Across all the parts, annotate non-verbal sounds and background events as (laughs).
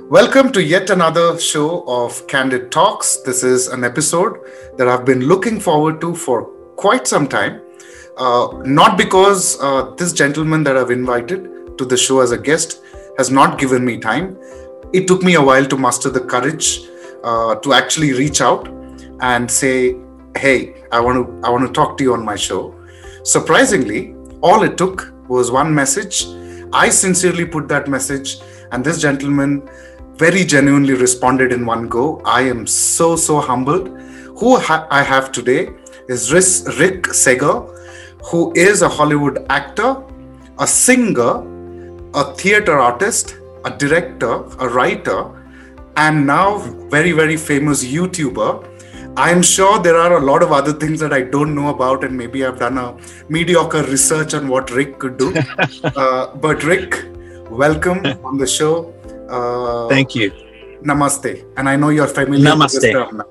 Welcome to yet another show of Candid Talks. This is an episode that I've been looking forward to for quite some time. Uh, not because uh, this gentleman that I've invited to the show as a guest has not given me time. It took me a while to muster the courage uh, to actually reach out and say, "Hey, I want to I want to talk to you on my show." Surprisingly, all it took was one message. I sincerely put that message, and this gentleman very genuinely responded in one go. I am so so humbled. Who ha- I have today is Rick Segall, who is a Hollywood actor, a singer, a theater artist, a director, a writer, and now very very famous YouTuber. I'm sure there are a lot of other things that I don't know about, and maybe I've done a mediocre research on what Rick could do. (laughs) uh, but Rick, welcome (laughs) on the show. Uh, Thank you. Namaste. And I know you're familiar namaste. with this term.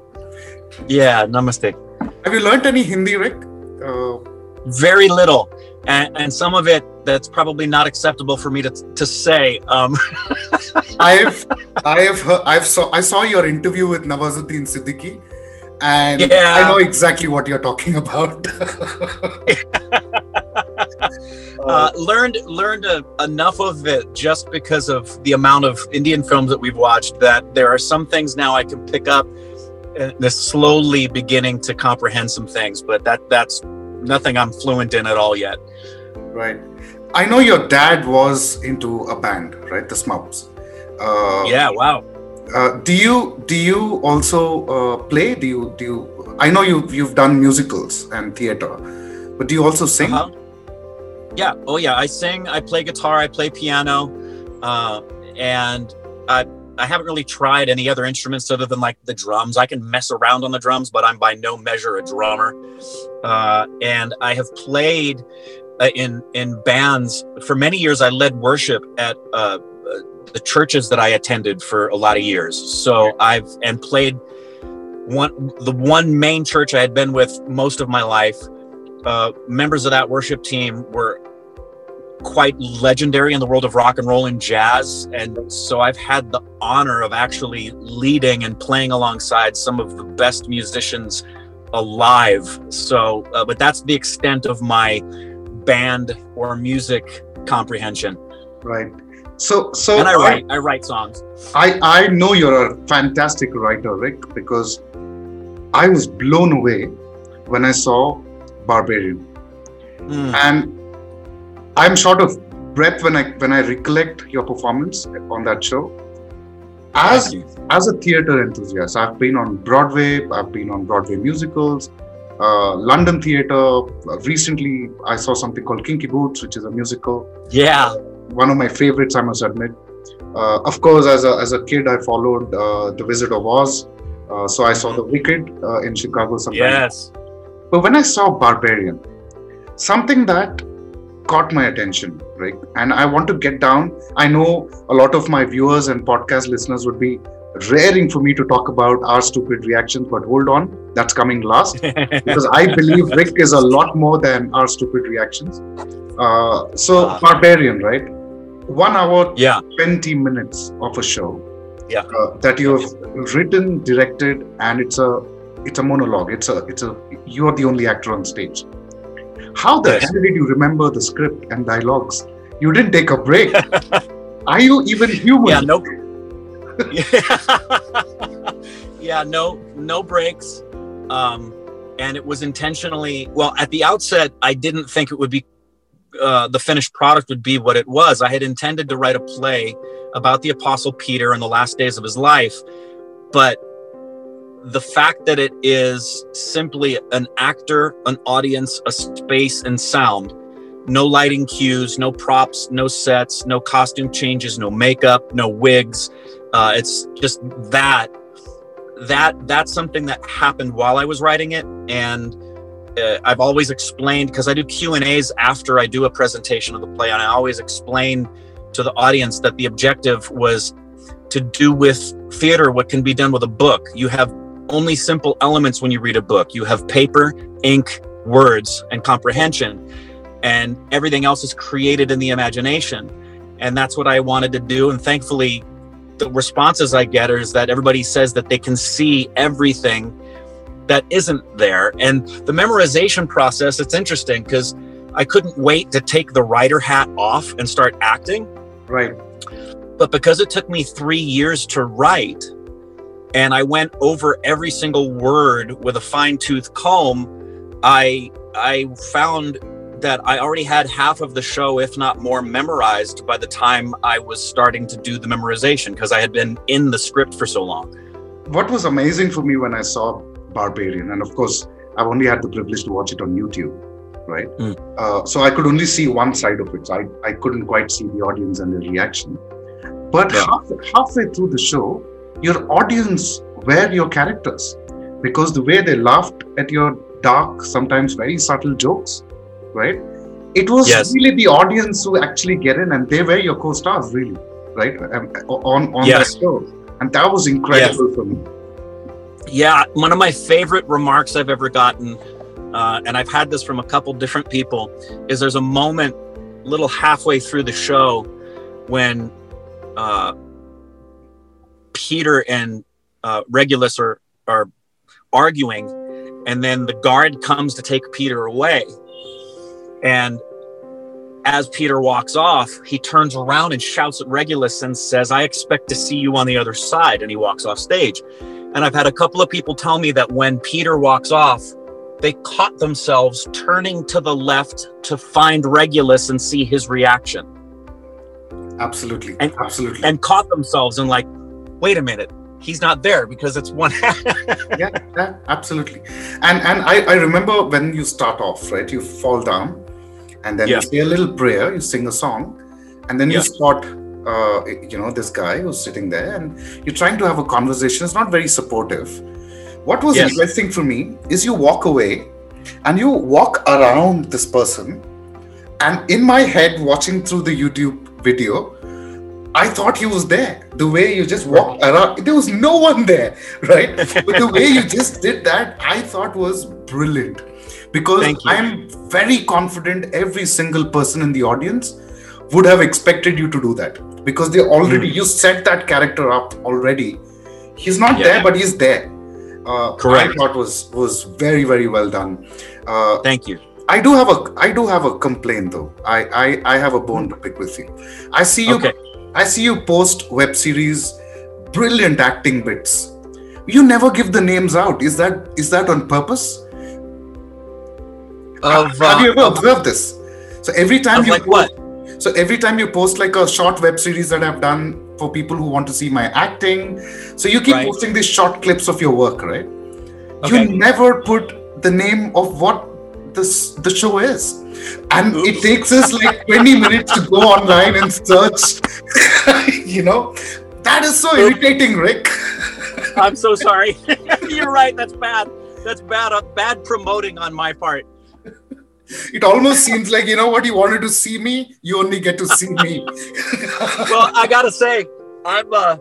Yeah, namaste. Have you learned any Hindi, Rick? Uh, Very little. And, and, some of it that's probably not acceptable for me to, to say. Um. (laughs) I've I have heard, I've saw I saw your interview with Nawazuddin Siddiqui, and yeah. I know exactly what you're talking about. (laughs) (laughs) uh, learned learned a, enough of it just because of the amount of Indian films that we've watched that there are some things now I can pick up and slowly beginning to comprehend some things, but that that's nothing I'm fluent in at all yet. Right. I know your dad was into a band, right? The Smubs. Uh, yeah. Wow. Uh, do you do you also uh, play? Do you do you? I know you you've done musicals and theater, but do you also sing? Uh-huh. Yeah. Oh, yeah. I sing. I play guitar. I play piano, uh, and I I haven't really tried any other instruments other than like the drums. I can mess around on the drums, but I'm by no measure a drummer. Uh, and I have played uh, in in bands for many years. I led worship at uh, the churches that I attended for a lot of years. So I've and played one the one main church I had been with most of my life uh, members of that worship team were quite legendary in the world of rock and roll and jazz. And so I've had the honor of actually leading and playing alongside some of the best musicians alive. So, uh, but that's the extent of my band or music comprehension. Right. So, so and I write, I, I write songs. I, I know you're a fantastic writer, Rick, because I was blown away when I saw barbarian. Mm. And I'm short of breath when I when I recollect your performance on that show. As as a theater enthusiast, I've been on Broadway. I've been on Broadway musicals, uh, London theater. Recently, I saw something called Kinky Boots, which is a musical. Yeah, one of my favorites, I must admit. Uh, of course, as a as a kid, I followed uh, The Wizard of Oz. Uh, so I saw The Wicked uh, in Chicago sometime. Yes. But when I saw Barbarian, something that caught my attention, right? And I want to get down. I know a lot of my viewers and podcast listeners would be raring for me to talk about our stupid reactions, but hold on, that's coming last (laughs) because I believe Rick is a lot more than our stupid reactions. Uh, so, uh, Barbarian, right? One hour, yeah, 20 minutes of a show. Yeah. Uh, that you have written, directed, and it's a it's a monologue. It's a it's a you are the only actor on stage. How the yes. hell did you remember the script and dialogues? You didn't take a break. (laughs) are you even human? Yeah, nope. (laughs) yeah, no, no breaks. Um, and it was intentionally well at the outset. I didn't think it would be uh, the finished product would be what it was. I had intended to write a play about the Apostle Peter and the last days of his life, but the fact that it is simply an actor, an audience, a space, and sound. No lighting cues, no props, no sets, no costume changes, no makeup, no wigs. Uh, it's just that. That that's something that happened while I was writing it, and uh, I've always explained because I do Q and A's after I do a presentation of the play, and I always explain to the audience that the objective was to do with theater what can be done with a book. You have only simple elements when you read a book. You have paper, ink, words, and comprehension, and everything else is created in the imagination. And that's what I wanted to do. And thankfully, the responses I get is that everybody says that they can see everything that isn't there. And the memorization process, it's interesting because I couldn't wait to take the writer hat off and start acting. Right. But because it took me three years to write, and I went over every single word with a fine tooth comb, I I found that I already had half of the show, if not more, memorized by the time I was starting to do the memorization because I had been in the script for so long. What was amazing for me when I saw Barbarian, and of course, I've only had the privilege to watch it on YouTube, right? Mm. Uh, so I could only see one side of it. So I, I couldn't quite see the audience and their reaction. But yeah. half, halfway through the show, your audience were your characters because the way they laughed at your dark, sometimes very subtle jokes, right? It was yes. really the audience who actually get in, and they were your co-stars, really, right? Um, on on yes. that show, and that was incredible yes. for me. Yeah, one of my favorite remarks I've ever gotten, uh, and I've had this from a couple different people, is there's a moment, little halfway through the show, when uh, Peter and uh, Regulus are are arguing, and then the guard comes to take Peter away, and as Peter walks off, he turns around and shouts at Regulus and says, I expect to see you on the other side. And he walks off stage. And I've had a couple of people tell me that when Peter walks off, they caught themselves turning to the left to find Regulus and see his reaction. Absolutely. And, Absolutely. And caught themselves and like, wait a minute, he's not there because it's one (laughs) yeah, yeah, absolutely. And and I, I remember when you start off, right? You fall down and then yeah. you say a little prayer, you sing a song, and then yeah. you spot uh, you know this guy who's sitting there and you're trying to have a conversation it's not very supportive what was yes. interesting for me is you walk away and you walk around this person and in my head watching through the youtube video I thought he was there. The way you just walked around, there was no one there, (laughs) right? but the way you just did that, I thought was brilliant because I'm very confident every single person in the audience would have expected you to do that because they already mm. you set that character up already. He's not yeah. there, but he's there. Uh, Correct. I thought was was very very well done. Uh, Thank you. I do have a I do have a complaint though. I I, I have a bone to pick with you. I see you. Okay. I see you post web series, brilliant acting bits. You never give the names out. Is that is that on purpose? Of, have you ever uh, observed this? So every time you like what? So every time you post like a short web series that I've done for people who want to see my acting, so you keep right. posting these short clips of your work, right? Okay. You never put the name of what this the show is. And Oops. it takes us like 20 (laughs) minutes to go online and search. (laughs) you know, that is so irritating, Rick. I'm so sorry. (laughs) You're right. That's bad. That's bad. Uh, bad promoting on my part it almost seems like you know what you wanted to see me you only get to see me well i gotta say i'm uh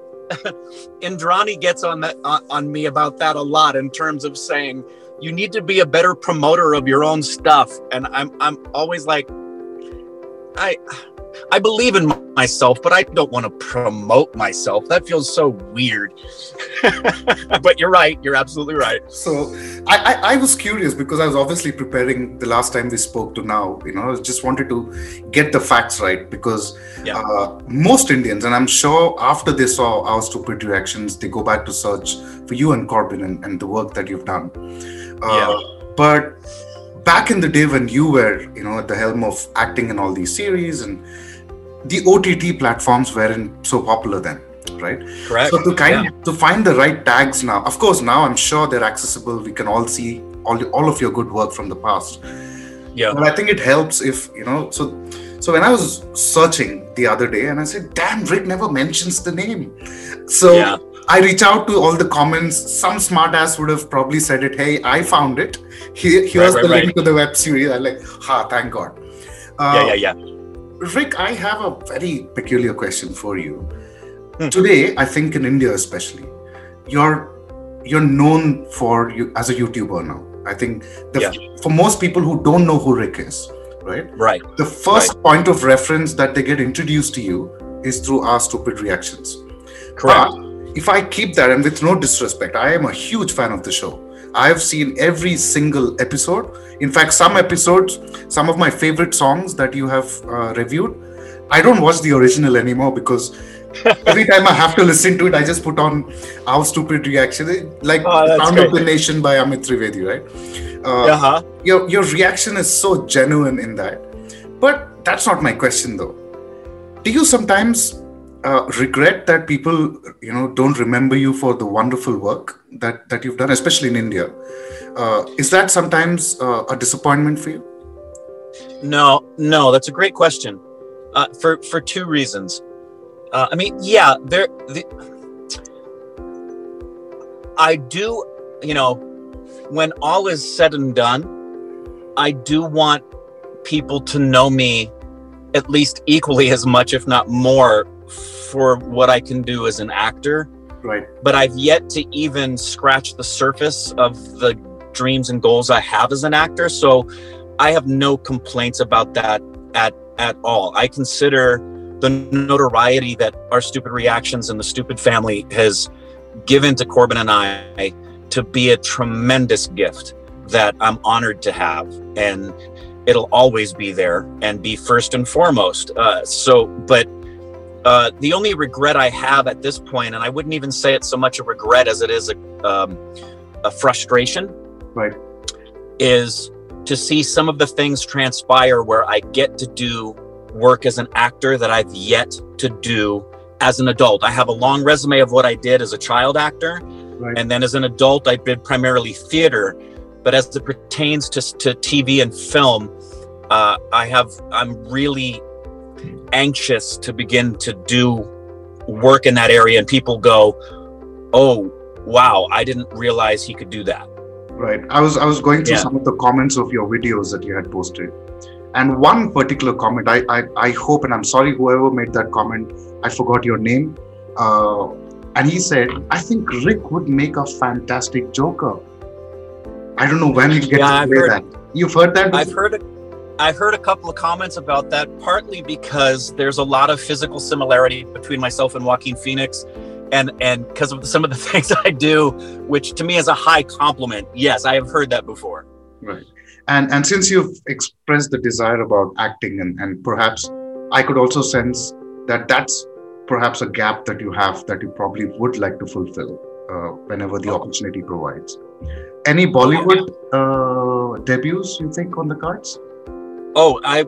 indrani gets on that uh, on me about that a lot in terms of saying you need to be a better promoter of your own stuff. And i'm i'm always like i I believe in myself, but I don't want to promote myself. That feels so weird. (laughs) but you're right. You're absolutely right. So I, I, I, was curious because I was obviously preparing the last time we spoke to now. You know, I just wanted to get the facts right because yeah. uh, most Indians, and I'm sure after they saw our stupid reactions, they go back to search for you and Corbin and, and the work that you've done. Uh, yeah. But back in the day when you were you know at the helm of acting in all these series and the ott platforms weren't so popular then right? Correct. So to kind yeah. to find the right tags now of course now i'm sure they're accessible. We can all see all, all of your good work from the past. Yeah. But i think it helps if you know so so when i was searching the other day and i said damn rick never mentions the name. So yeah. I reach out to all the comments. Some smartass would have probably said it. Hey, I found it. Here, here's right, right, the right. link to the web series. I'm like, ha, thank God. Uh, yeah, yeah, yeah. Rick, I have a very peculiar question for you. Hmm. Today, I think in India especially, you're you're known for you as a YouTuber now. I think the, yeah. for most people who don't know who Rick is, right? Right. The first point of reference that they get introduced to you is through our stupid reactions Correct. But if I keep that, and with no disrespect, I am a huge fan of the show. I have seen every single episode. In fact, some episodes, some of my favorite songs that you have uh, reviewed, I don't watch the original anymore because (laughs) every time I have to listen to it, I just put on Our Stupid Reaction, like Oh, Sound great. of the Nation by Amit Trivedi, right? Uh, Uh-huh. your your reaction is so genuine in that but that's not my question though do you sometimes uh, regret that people you know don't remember you for the wonderful work that that you've done especially in india uh, is that sometimes uh, a disappointment for you No, no, that's a great question. Uh, for for two reasons. Uh, I mean, yeah, there. The, I do, you know, when all is said and done, I do want people to know me at least equally as much, if not more, for what I can do as an actor. right But I've yet to even scratch the surface of the dreams and goals I have as an actor. So I have no complaints about that at at all. I consider the notoriety that our stupid reactions and the stupid family has given to Corbin and I to be a tremendous gift that I'm honored to have and it'll always be there and be first and foremost. Uh, so, but uh, the only regret I have at this point, and I wouldn't even say it's so much a regret as it is a, um, a frustration, Right. is to see some of the things transpire where I get to do work as an actor that I've yet to do as an adult. I have a long resume of what I did as a child actor, Right. and then as an adult, I did primarily theater. But as it pertains to, to TV and film, uh, I have I'm really anxious to begin to do work in that area, and people go, "Oh, wow! I didn't realize he could do that." right i was i was going through Yeah. some of the comments of your videos that you had posted and one particular comment i i, I hope and i'm sorry whoever made that comment i forgot your name uh, and he said i think rick would make a fantastic joker i don't know when he'll get Yeah, to I've play heard- that you've heard that I've heard it. I've heard a couple of comments about that, partly because there's a lot of physical similarity between myself and Joaquin Phoenix, and and because of some of the (laughs) things I do, which to me is a high compliment. Yes, I have heard that before. Right. And and since you've expressed the desire about acting and, and perhaps I could also sense that that's perhaps a gap that you have that you probably would like to fulfill uh, whenever the opportunity provides. Any Bollywood uh, debuts you think on the cards? Oh, I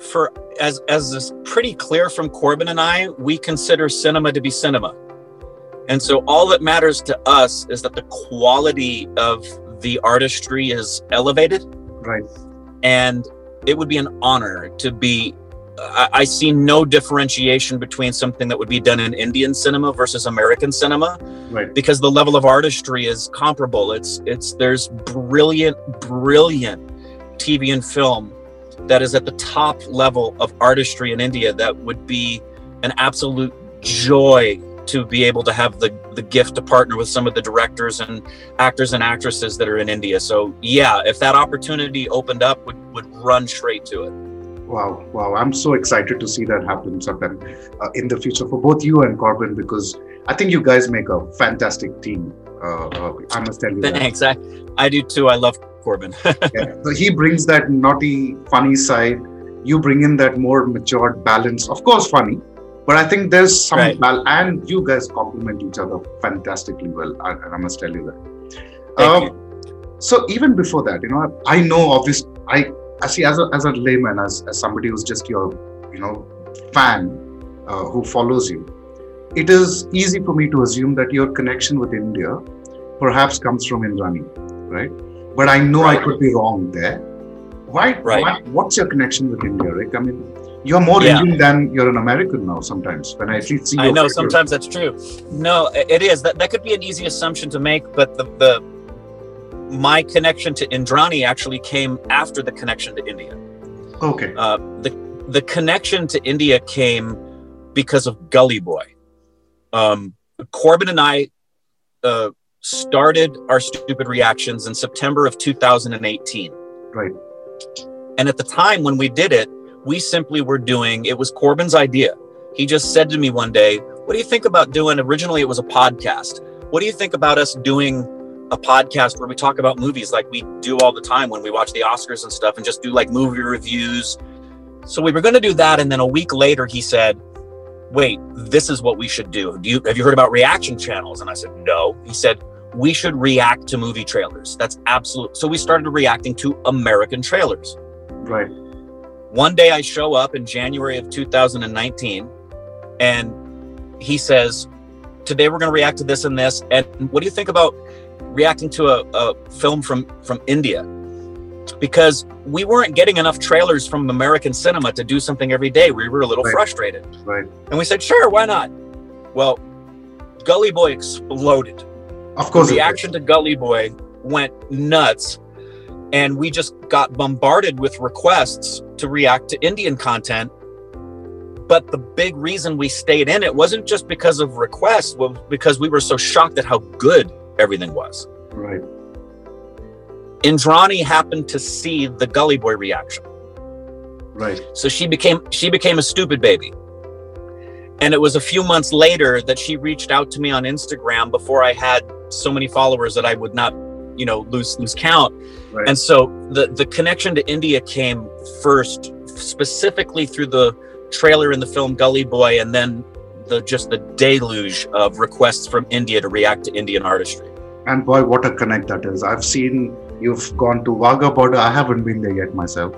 for as as is pretty clear from Corbin and I, we consider cinema to be cinema. And so all that matters to us is that the quality of the artistry is elevated Right. and it would be an honor to be I, I see no differentiation between something that would be done in Indian cinema versus American cinema Right. because the level of artistry is comparable. It's it's there's brilliant, brilliant TV and film that is at the top level of artistry in India that would be an absolute joy to be able to have the the gift to partner with some of the directors and actors and actresses that are in India. So yeah, if that opportunity opened up would would run straight to it. Wow, wow! I'm so excited to see that happen sometime uh, in the future for both you and Corbin because I think you guys make a fantastic team. Uh, uh, I must tell you that. (laughs) Thanks. I, I do too. I love Corbin. (laughs) Yeah. So he brings that naughty, funny side. You bring in that more matured balance. Of course, funny, but I think there's some Right. bal- and you guys complement each other fantastically well. I, I must tell you that. Um, So even before that, you know, I know obviously I, I see as a as a layman, as, as somebody who's just your, you know, fan uh, who follows you. It is easy for me to assume that your connection with India perhaps comes from Indrani, right? But I know I could be wrong there. Why, Right. why? What's your connection with India, Rick? I mean, you're more Yeah. Indian than you're an American now. Sometimes when I see. I know videos. sometimes that's true. No, it is. That that could be an easy assumption to make, but the the my connection to Indrani actually came after the connection to India. Okay. Uh, the the connection to India came because of Gully Boy. Um, Corbin and I uh, started our stupid reactions in September of 2018. Right. And at the time when we did it, we simply were doing it was Corbin's idea. He just said to me one day, what do you think about doing? Originally, it was a podcast. What do you think about us doing a podcast where we talk about movies like we do all the time when we watch the Oscars and stuff and just do like movie reviews? So we were going to do that. And then a week later, he said, wait, this is what we should do. Do you have you heard about reaction channels? And I said, no. He said, we should react to movie trailers. That's absolute. So we started reacting to American trailers. Right. One day I show up in January of 2019 and he says, Today we're going to react to this and this. And what do you think about reacting to a, a film from, from India? Because we weren't getting enough trailers from American cinema to do something every day. We were a little Right. frustrated. Right. And we said, Sure, why not? Well, Gully Boy exploded Of course. the reaction to Gully Boy went nuts, and we just got bombarded with requests to react to Indian content. But the big reason we stayed in it wasn't just because of requests, was because we were so shocked at how good everything was. Right. Indrani happened to see the Gully Boy reaction. Right. So she became she became a stupid baby. And it was a few months later that she reached out to me on Instagram before I had so many followers that I would not, you know, lose lose count. Right. And so the the connection to India came first specifically through the trailer in the film Gully Boy and then the just the deluge of requests from India to react to Indian artistry. And boy, what a connect that is. I've seen you've gone to Wagah border. I haven't been there yet myself.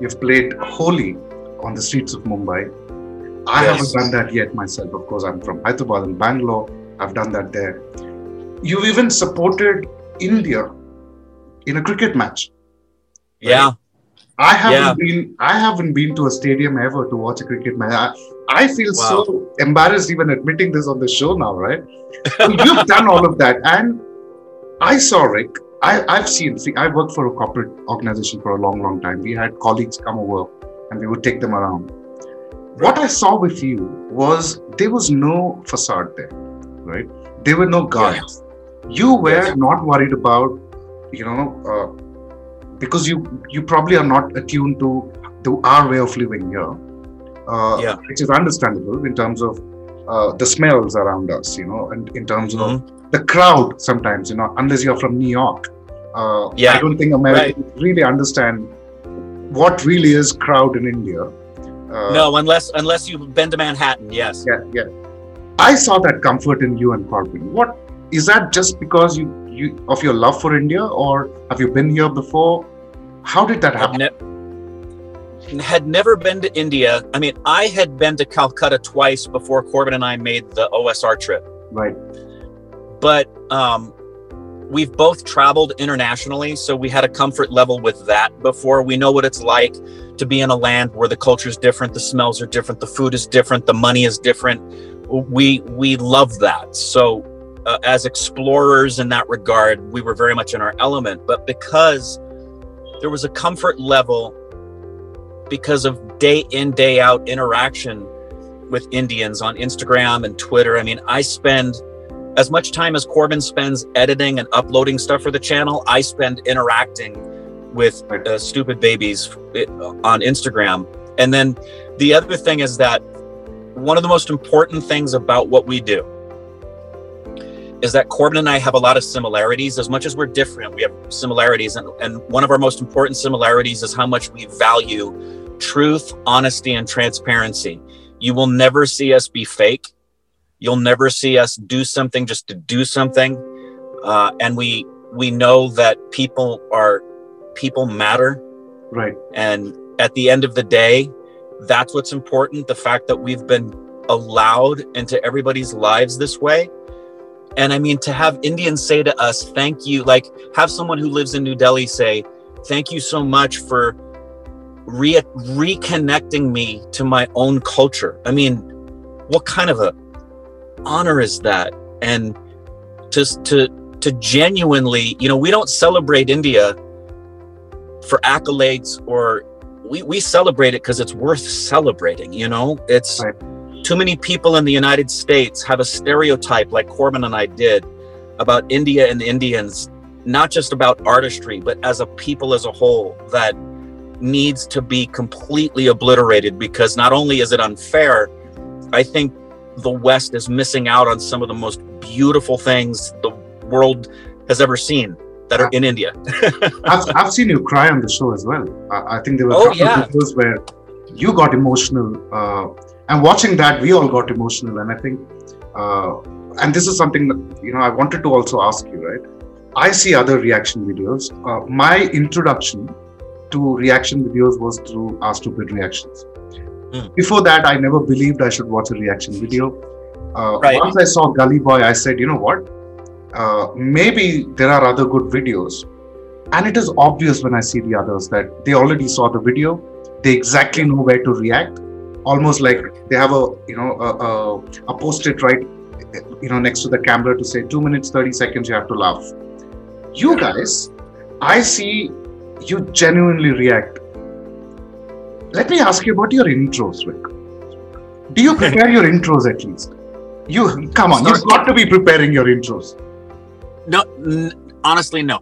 You've played Holi on the streets of Mumbai. I Yes. haven't done that yet myself. Of course, I'm from Hyderabad and Bangalore. I've done that there. You've even supported India in a cricket match. Yeah. I haven't Yeah. been I haven't been to a stadium ever to watch a cricket match. I, I feel Wow. so embarrassed even admitting this on the show now, right? You've done all of that. And I saw Rick. I, I've seen, see, I worked for a corporate organization for a long, long time. We had colleagues come over and we would take them around. What I saw with you was there was no facade there, right? There were no guards. You were not worried about, you know, uh, because you you probably are not attuned to to our way of living here, uh, Yeah. which is understandable in terms of uh, the smells around us, you know, and in terms of Mhm. the crowd sometimes, you know, unless you're from New York. Uh, Yeah, I don't think Americans really understand what really is crowd in India. Uh, No, unless unless you've been to Manhattan, yes. Yeah, yeah. I saw that comfort in you and Corbin. What is that just because you, you of your love for India or have you been here before? How did that happen? ne- had never been to India. I mean, I had been to Calcutta twice before Corbin and I made the OSR trip, Right. but um, we've both traveled internationally, so we had a comfort level with that before. We know what it's like to be in a land where the culture is different, the smells are different, the food is different, the money is different. We we love that. So. Uh, as explorers in that regard, we were very much in our element. But because there was a comfort level because of day in day out interaction with indians on instagram and twitter i mean i spend as much time as corbin spends editing and uploading stuff for the channel i spend interacting with uh, stupid babies uh, on instagram and then the other thing is that one of the most important things about what we do is that Corbin and I have a lot of similarities. As much as we're different, we have similarities. And, and one of our most important similarities is how much we value truth, honesty, and transparency. You will never see us be fake. You'll never see us do something just to do something. Uh, and we we know that people are people matter. Right. And at the end of the day, that's what's important. The fact that we've been allowed into everybody's lives this way. And I mean, to have Indians say to us, thank you, like have someone who lives in New Delhi say, thank you so much for re- reconnecting me to my own culture. I mean, what kind of a honor is that? And to, to, to genuinely, you know, we don't celebrate India for accolades or we, we celebrate it because it's worth celebrating, you know? It's Right. Too many people in the United States have a stereotype like Corbin and I did about India and Indians, not just about artistry, but as a people as a whole that needs to be completely obliterated because not only is it unfair, I think the West is missing out on some of the most beautiful things the world has ever seen that are in India. (laughs) I've, I've seen you cry on the show as well. I, I think there were Oh, a couple yeah. of videos where you got emotional. Uh, and watching that, we all got emotional. And I think, uh, and this is something that, you know, I wanted to also ask you, right? I see other reaction videos. Uh, my introduction to reaction videos was through our stupid reactions. Mm. Before that, I never believed I should watch a reaction video. Uh, Right. Once I saw Gully Boy, I said, you know what? Uh, maybe there are other good videos. And it is obvious when I see the others that they already saw the video, they exactly know where to react. Almost like they have a you know a, a, a post-it right you know next to the camera to say two minutes 30 seconds you have to laugh. You guys i see you genuinely react. Let me ask you about your intros rick do you prepare (laughs) your intros at least? You come on you've got to be preparing your intros. No, n- honestly, no,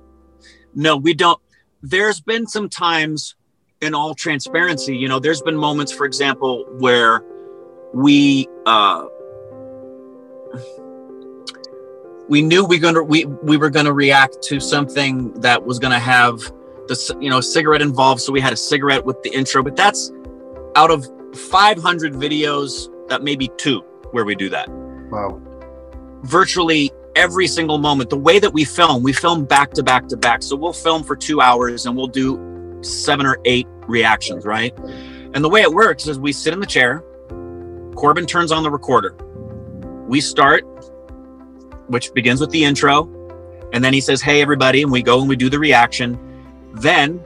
no, we don't. There's been some times, in all transparency, you know, there's been moments, for example, where we uh, we knew we gonna we we were gonna react to something that was gonna have the you know cigarette involved, so we had a cigarette with the intro. But that's out of 500 videos, that maybe two where we do that wow virtually every single moment. The way that we film, we film back to back to back. So we'll film for two hours and we'll do seven or eight reactions, right? And the way it works is we sit in the chair, Corbin turns on the recorder. We start, which begins with the intro, and then he says, Hey, everybody, and we go and we do the reaction. Then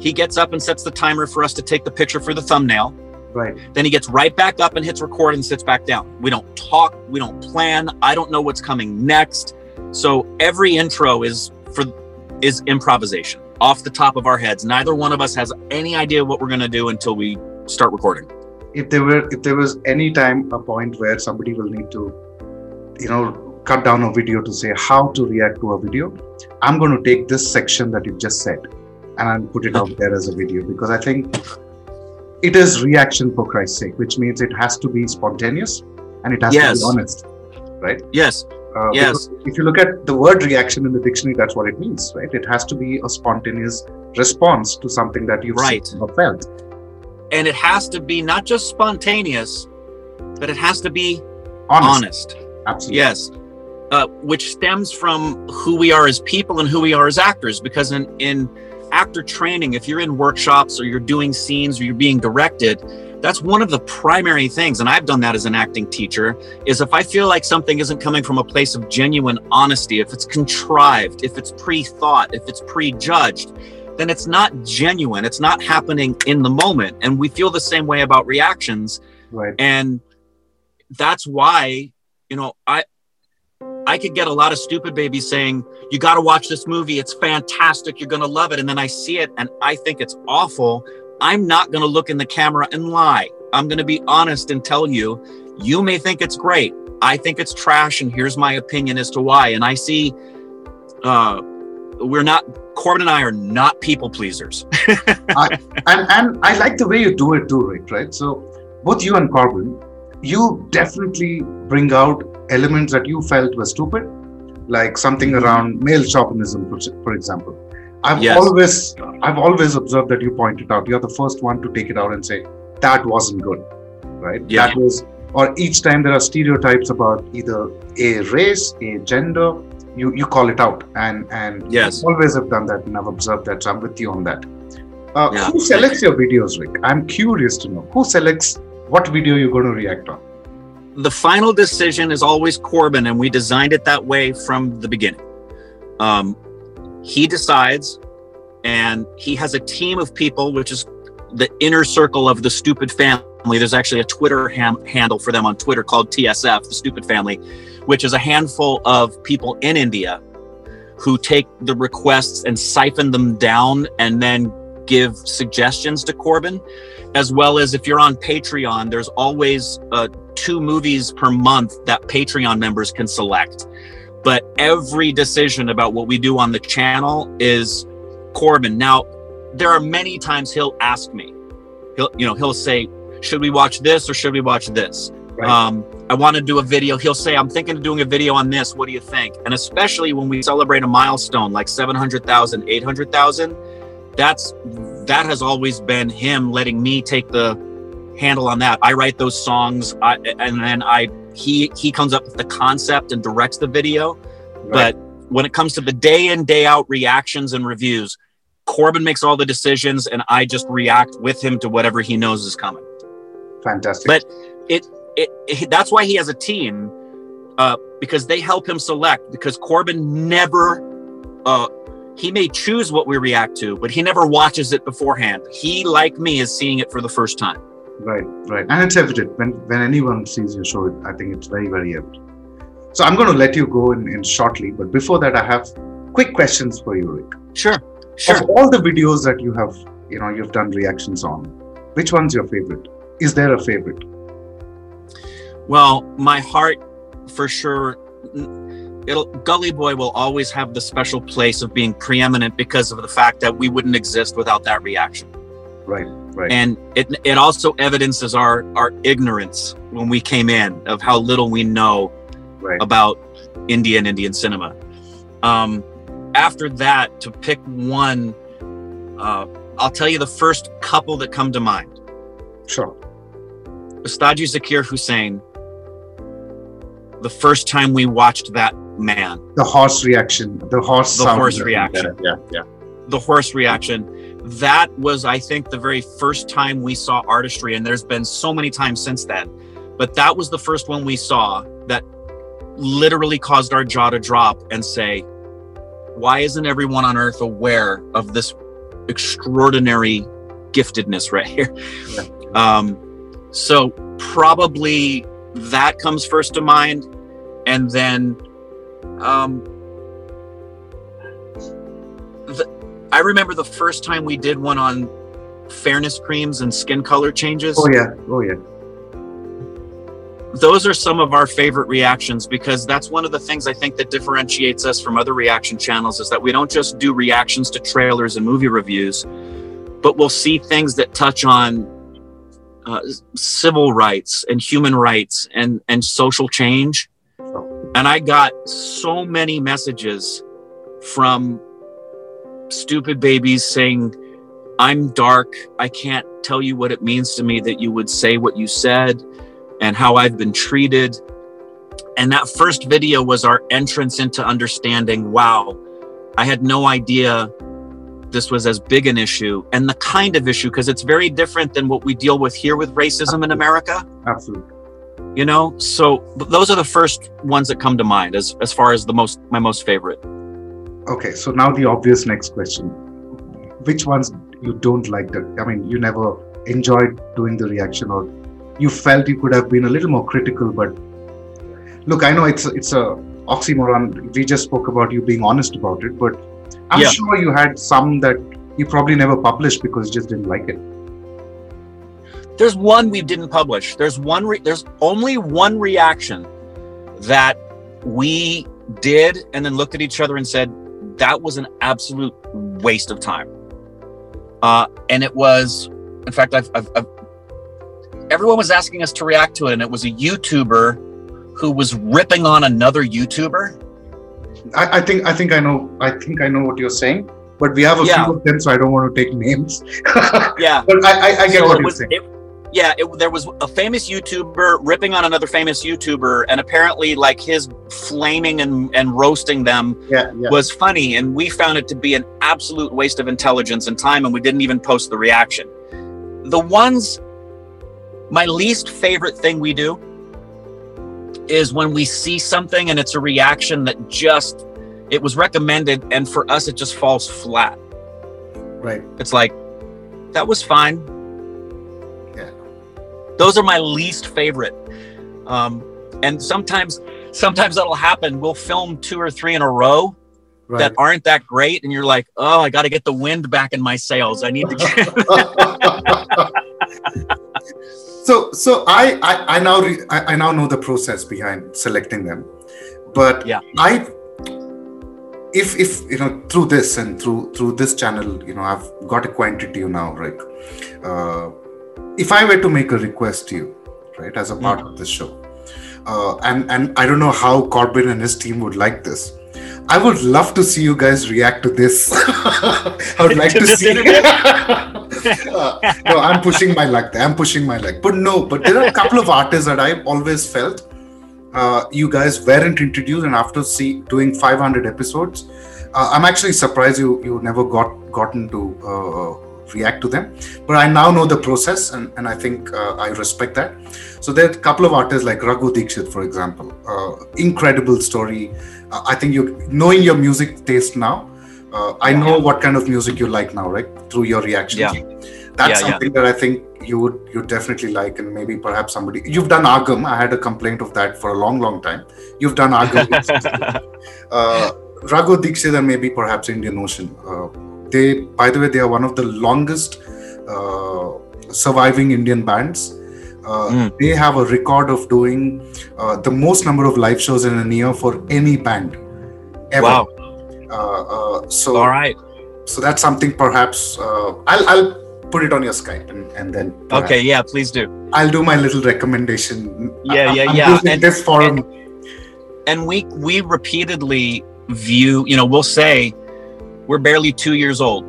he gets up and sets the timer for us to take the picture for the thumbnail. right Then he gets right back up and hits record and sits back down. We don't talk, we don't plan. I don't know what's coming next. So every intro is for is improvisation off the top of our heads. Neither one of us has any idea what we're going to do until we start recording. if there were if there was any time a point where somebody will need to you know cut down a video to say how to react to a video i'm going to take this section that you just said and put it out there as a video because i think it is reaction for christ's sake which means it has to be spontaneous and it has Yes. to be honest right Yes, uh, Yes. if you look at the word reaction in the dictionary that's what it means right it has to be a spontaneous response to something that you've Right. seen or felt and it has to be not just spontaneous, but it has to be honest, honest. absolutely Yes. Uh, which stems from who we are as people and who we are as actors. Because in, in actor training, if you're in workshops or you're doing scenes or you're being directed, that's one of the primary things. And I've done that as an acting teacher is if I feel like something isn't coming from a place of genuine honesty, if it's contrived, if it's pre-thought, if it's prejudged, then it's not genuine. It's not happening in the moment. And we feel the same way about reactions right and that's why you know i i could get a lot of stupid babies saying you got to watch this movie. It's fantastic. You're going to love it. And then i see it and i think it's awful. I'm not going to look in the camera and lie. I'm going to be honest and tell you you may think it's great. I think it's trash and here's my opinion as to why. And i see uh we're not corbin and i are not people pleasers. (laughs) And and I like the way you do it too, Rick. Right? So both you and Corbin, you definitely bring out elements that you felt were stupid, like something around male chauvinism, for, for example. I've Yes. always I've always observed that you point it out. You're the first one to take it out and say that wasn't good, right? Yeah. That was, or each time there are stereotypes about either a race, a gender, you you call it out, and and Yes. always have done that, and I've observed that. So I'm with you on that. Uh, Yeah. Who selects your videos, Rick? I'm curious to know who selects what video you're going to react on. The final decision is always Corbin, and we designed it that way from the beginning. Um, he decides, and he has a team of people, which is the inner circle of the Stupid Family. There's actually a Twitter ham- handle for them on Twitter called TSF, the Stupid Family, which is a handful of people in India who take the requests and siphon them down and then give suggestions to Corbin. As well as if you're on Patreon, there's always uh, two movies per month that Patreon members can select. But every decision about what we do on the channel is Corbin. Now, there are many times he'll ask me. He'll, you know, he'll say, "Should we watch this or should we watch this?" Right. Um, I want to do a video. He'll say, I'm thinking of doing a video on this. What do you think? And especially when we celebrate a milestone like 700,000, 800,000, that's that has always been him letting me take the handle on that. I write those songs, I, and then I he he comes up with the concept and directs the video. Right. But when it comes to the day in day out reactions and reviews, Corbin makes all the decisions, and I just react with him to whatever he knows is coming. Fantastic. But it it, it that's why he has a team uh, because they help him select. Because Corbin never uh, he may choose what we react to, but he never watches it beforehand. He, like me, is seeing it for the first time. Right, right. And it's evident when, when anyone sees your show, I think it's very, very evident. So I'm going to let you go in, in shortly, but before that, I have quick questions for you, Rick. Sure, sure. Of all the videos that you have, you know, you've done reactions on, which one's your favorite? Is there a favorite? Well, my heart, for sure, it'll Gully Boy will always have the special place of being preeminent because of the fact that we wouldn't exist without that reaction. Right, right. And it it also evidences our our ignorance when we came in of how little we know right. about India and Indian cinema. Um, after that, to pick one, uh, I'll tell you the first couple that come to mind. Sure. Ustadji Zakir Hussain. The first time we watched that man. The horse reaction, the horse. The horse reaction. Yeah, yeah. The horse reaction. That was, I think, the very first time we saw artistry, and there's been so many times since then. But that was the first one we saw that literally caused our jaw to drop and say, why isn't everyone on earth aware of this extraordinary giftedness right here? Yeah. Um, so probably that comes first to mind. And then um, the, I remember the first time we did one on fairness creams and skin color changes. Oh yeah, oh yeah. Those are some of our favorite reactions because that's one of the things I think that differentiates us from other reaction channels is that we don't just do reactions to trailers and movie reviews, but we'll see things that touch on uh, civil rights and human rights and and social change and I got so many messages from stupid babies saying, I'm dark. I can't tell you what it means to me that you would say what you said and how I've been treated. And that first video was our entrance into understanding wow, I had no idea this was as big an issue and the kind of issue, because it's very different than what we deal with here with racism in America. Absolutely you know so those are the first ones that come to mind as as far as the most my most favorite. Okay so now the obvious next question. Which ones you don't like that i mean you never enjoyed doing the reaction or you felt you could have been a little more critical but look i know it's it's a oxymoron. We just spoke about you being honest about it but i'm yeah. sure you had some that you probably never published because you just didn't like it there's one we didn't publish. There's one. Re- there's only one reaction that we did, and then looked at each other and said that was an absolute waste of time. Uh, and it was, in fact, I've, I've, I've, everyone was asking us to react to it, and it was a YouTuber who was ripping on another YouTuber. I, I think I think I know I think I know what you're saying but we have a yeah. few of them, so I don't want to take names. (laughs) yeah, but I, I, I get so what you're saying. It, yeah, it, there was a famous YouTuber ripping on another famous YouTuber, and apparently, like his flaming and, and roasting them yeah, yeah. was funny, and we found it to be an absolute waste of intelligence and time, and we didn't even post the reaction. The ones, my least favorite thing we do is when we see something and it's a reaction that just it was recommended, and for us it just falls flat. Right. It's like that was fine those are my least favorite. Um, and sometimes, sometimes that'll happen. We'll film two or three in a row right. that aren't that great, and you're like, "Oh, I got to get the wind back in my sails. I need to." Get- (laughs) (laughs) so, so I, I, I now, re- I, I now know the process behind selecting them, but yeah, I if if you know through this and through through this channel you know i've got acquainted to you now right uh, if I were to make a request to you, right, as a part mm. of this show. Uh, and and I don't know how Corbin and his team would like this. I would love to see you guys react to this. (laughs) I would like to, to see. (laughs) uh, no, I'm pushing my luck. There. I'm pushing my luck. But no, but there are a couple of artists that I've always felt uh, you guys weren't introduced, and after see doing 500 episodes, uh, I'm actually surprised you you never got gotten to uh, react to them. But I now know the process, and, and I think uh, I respect that. So there are a couple of artists like Raghu Dixit, for example. Uh, incredible story. Uh, I think you knowing your music taste now. Uh, I know what kind of music you like now, right? Through your reactions. Yeah. That's yeah, something yeah. that I think you would you definitely like, and maybe perhaps somebody you've done Agam. I had a complaint of that for a long, long time. You've done Agam. (laughs) uh, Raghu Dixit and maybe perhaps Indian Ocean. They by the way they are one of the longest uh, surviving indian bands. Uh, mm. they have a record of doing uh, the most number of live shows in a year for any band ever. Wow. Uh, uh, so all right. so that's something perhaps uh, I'll, I'll put it on your skype and, and then perhaps, okay yeah please do. I'll do my little recommendation. Yeah yeah I'm yeah. and, this forum. and, and we we repeatedly view you know we'll say we're barely two years old.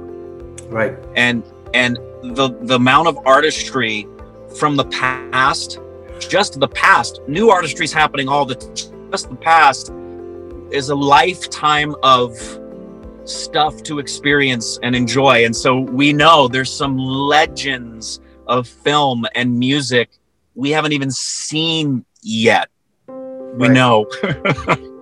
Right. And and the the amount of artistry from the past just the past new artistry is happening all the just the past is a lifetime of stuff to experience and enjoy. And so we know there's some legends of film and music we haven't even seen yet. We right. know (laughs)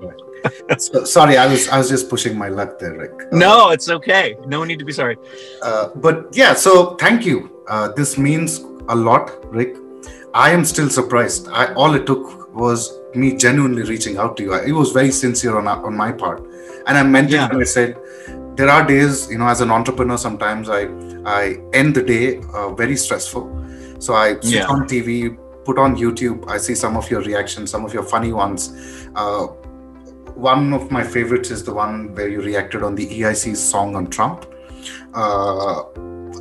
(laughs) so, sorry, I was I was just pushing my luck there, Rick. Uh, no, it's okay. No need to be sorry. Uh, but yeah, so thank you. Uh, this means a lot, Rick. I am still surprised. I, all it took was me genuinely reaching out to you. It was very sincere on on my part, and I meant yeah. it I said there are days, you know, as an entrepreneur, sometimes I I end the day uh, very stressful. So I sit yeah. on TV, put on YouTube. I see some of your reactions, some of your funny ones. Uh, one of my favorites is the one where you reacted on the EIC's song on Trump. Uh,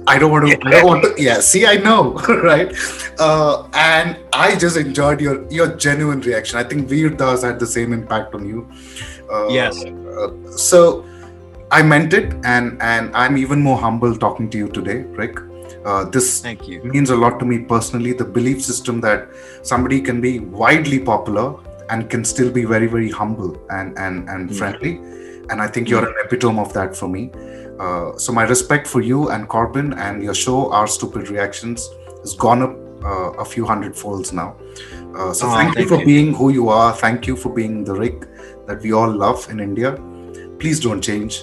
I don't want to. I don't want to. Yeah, see, I know, (laughs) right? Uh, and I just enjoyed your your genuine reaction. I think Veer Das had the same impact on you. Uh, yes. Uh, so I meant it, and and I'm even more humble talking to you today, Rick. Uh, this means a lot to me personally. The belief system that somebody can be widely popular and can still be very very humble and and and mm. friendly. And i think you're an epitome of that for me. Uh, so my respect for you and corbin and your show our stupid reactions has gone up uh, a few hundred folds now. Uh, so oh, thank, thank, you for you. being who you are. Thank you for being the rick that we all love in india. Please don't change.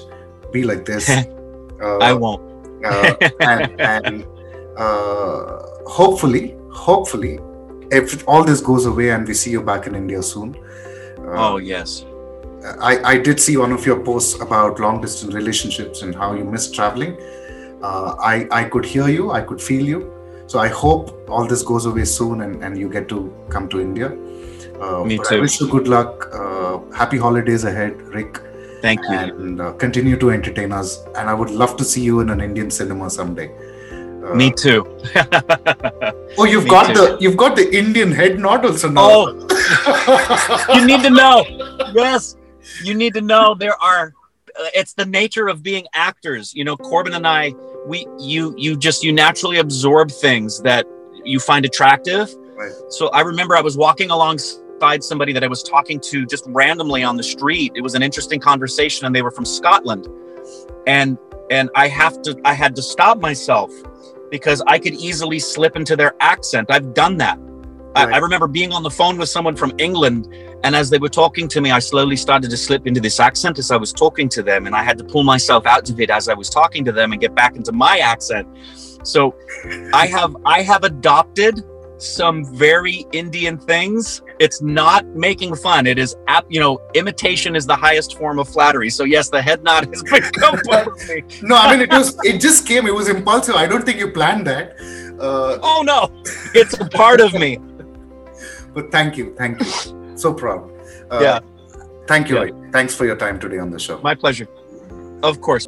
Be like this. (laughs) I won't. uh, and, and (laughs) uh, hopefully hopefully if all this goes away and we see you back in India soon. Uh, oh yes. I, I did see one of your posts about long distance relationships and how you miss traveling. Uh, I, I could hear you, I could feel you. So I hope all this goes away soon and, and you get to come to India. Uh, Me too. I wish you good luck. Uh, happy holidays ahead, Rick. Thank you. And uh, continue to entertain us. And I would love to see you in an Indian cinema someday. Uh, Me too. (laughs) oh, you've Me got too. the you've got the Indian head nod also now. Oh, (laughs) you need to know. Yes, you need to know. There are. Uh, it's the nature of being actors. You know, Corbin and I. We you you just you naturally absorb things that you find attractive. Right. So I remember I was walking alongside somebody that I was talking to just randomly on the street. It was an interesting conversation, and they were from Scotland, and and I have to I had to stop myself because I could easily slip into their accent. I've done that. Right. I, I, remember being on the phone with someone from England, and as they were talking to me, I slowly started to slip into this accent as I was talking to them, and I had to pull myself out of it as I was talking to them and get back into my accent. So, I have I have adopted some very Indian things. It's not making fun. It is, you know, imitation is the highest form of flattery. So yes, the head nod has become part of me. no, I mean it was. It just came. It was impulsive. I don't think you planned that. Uh, oh no, it's a part of me. But thank you, thank you. So proud. Uh, yeah. Thank you. Yeah. Thanks for your time today on the show. My pleasure. Of course.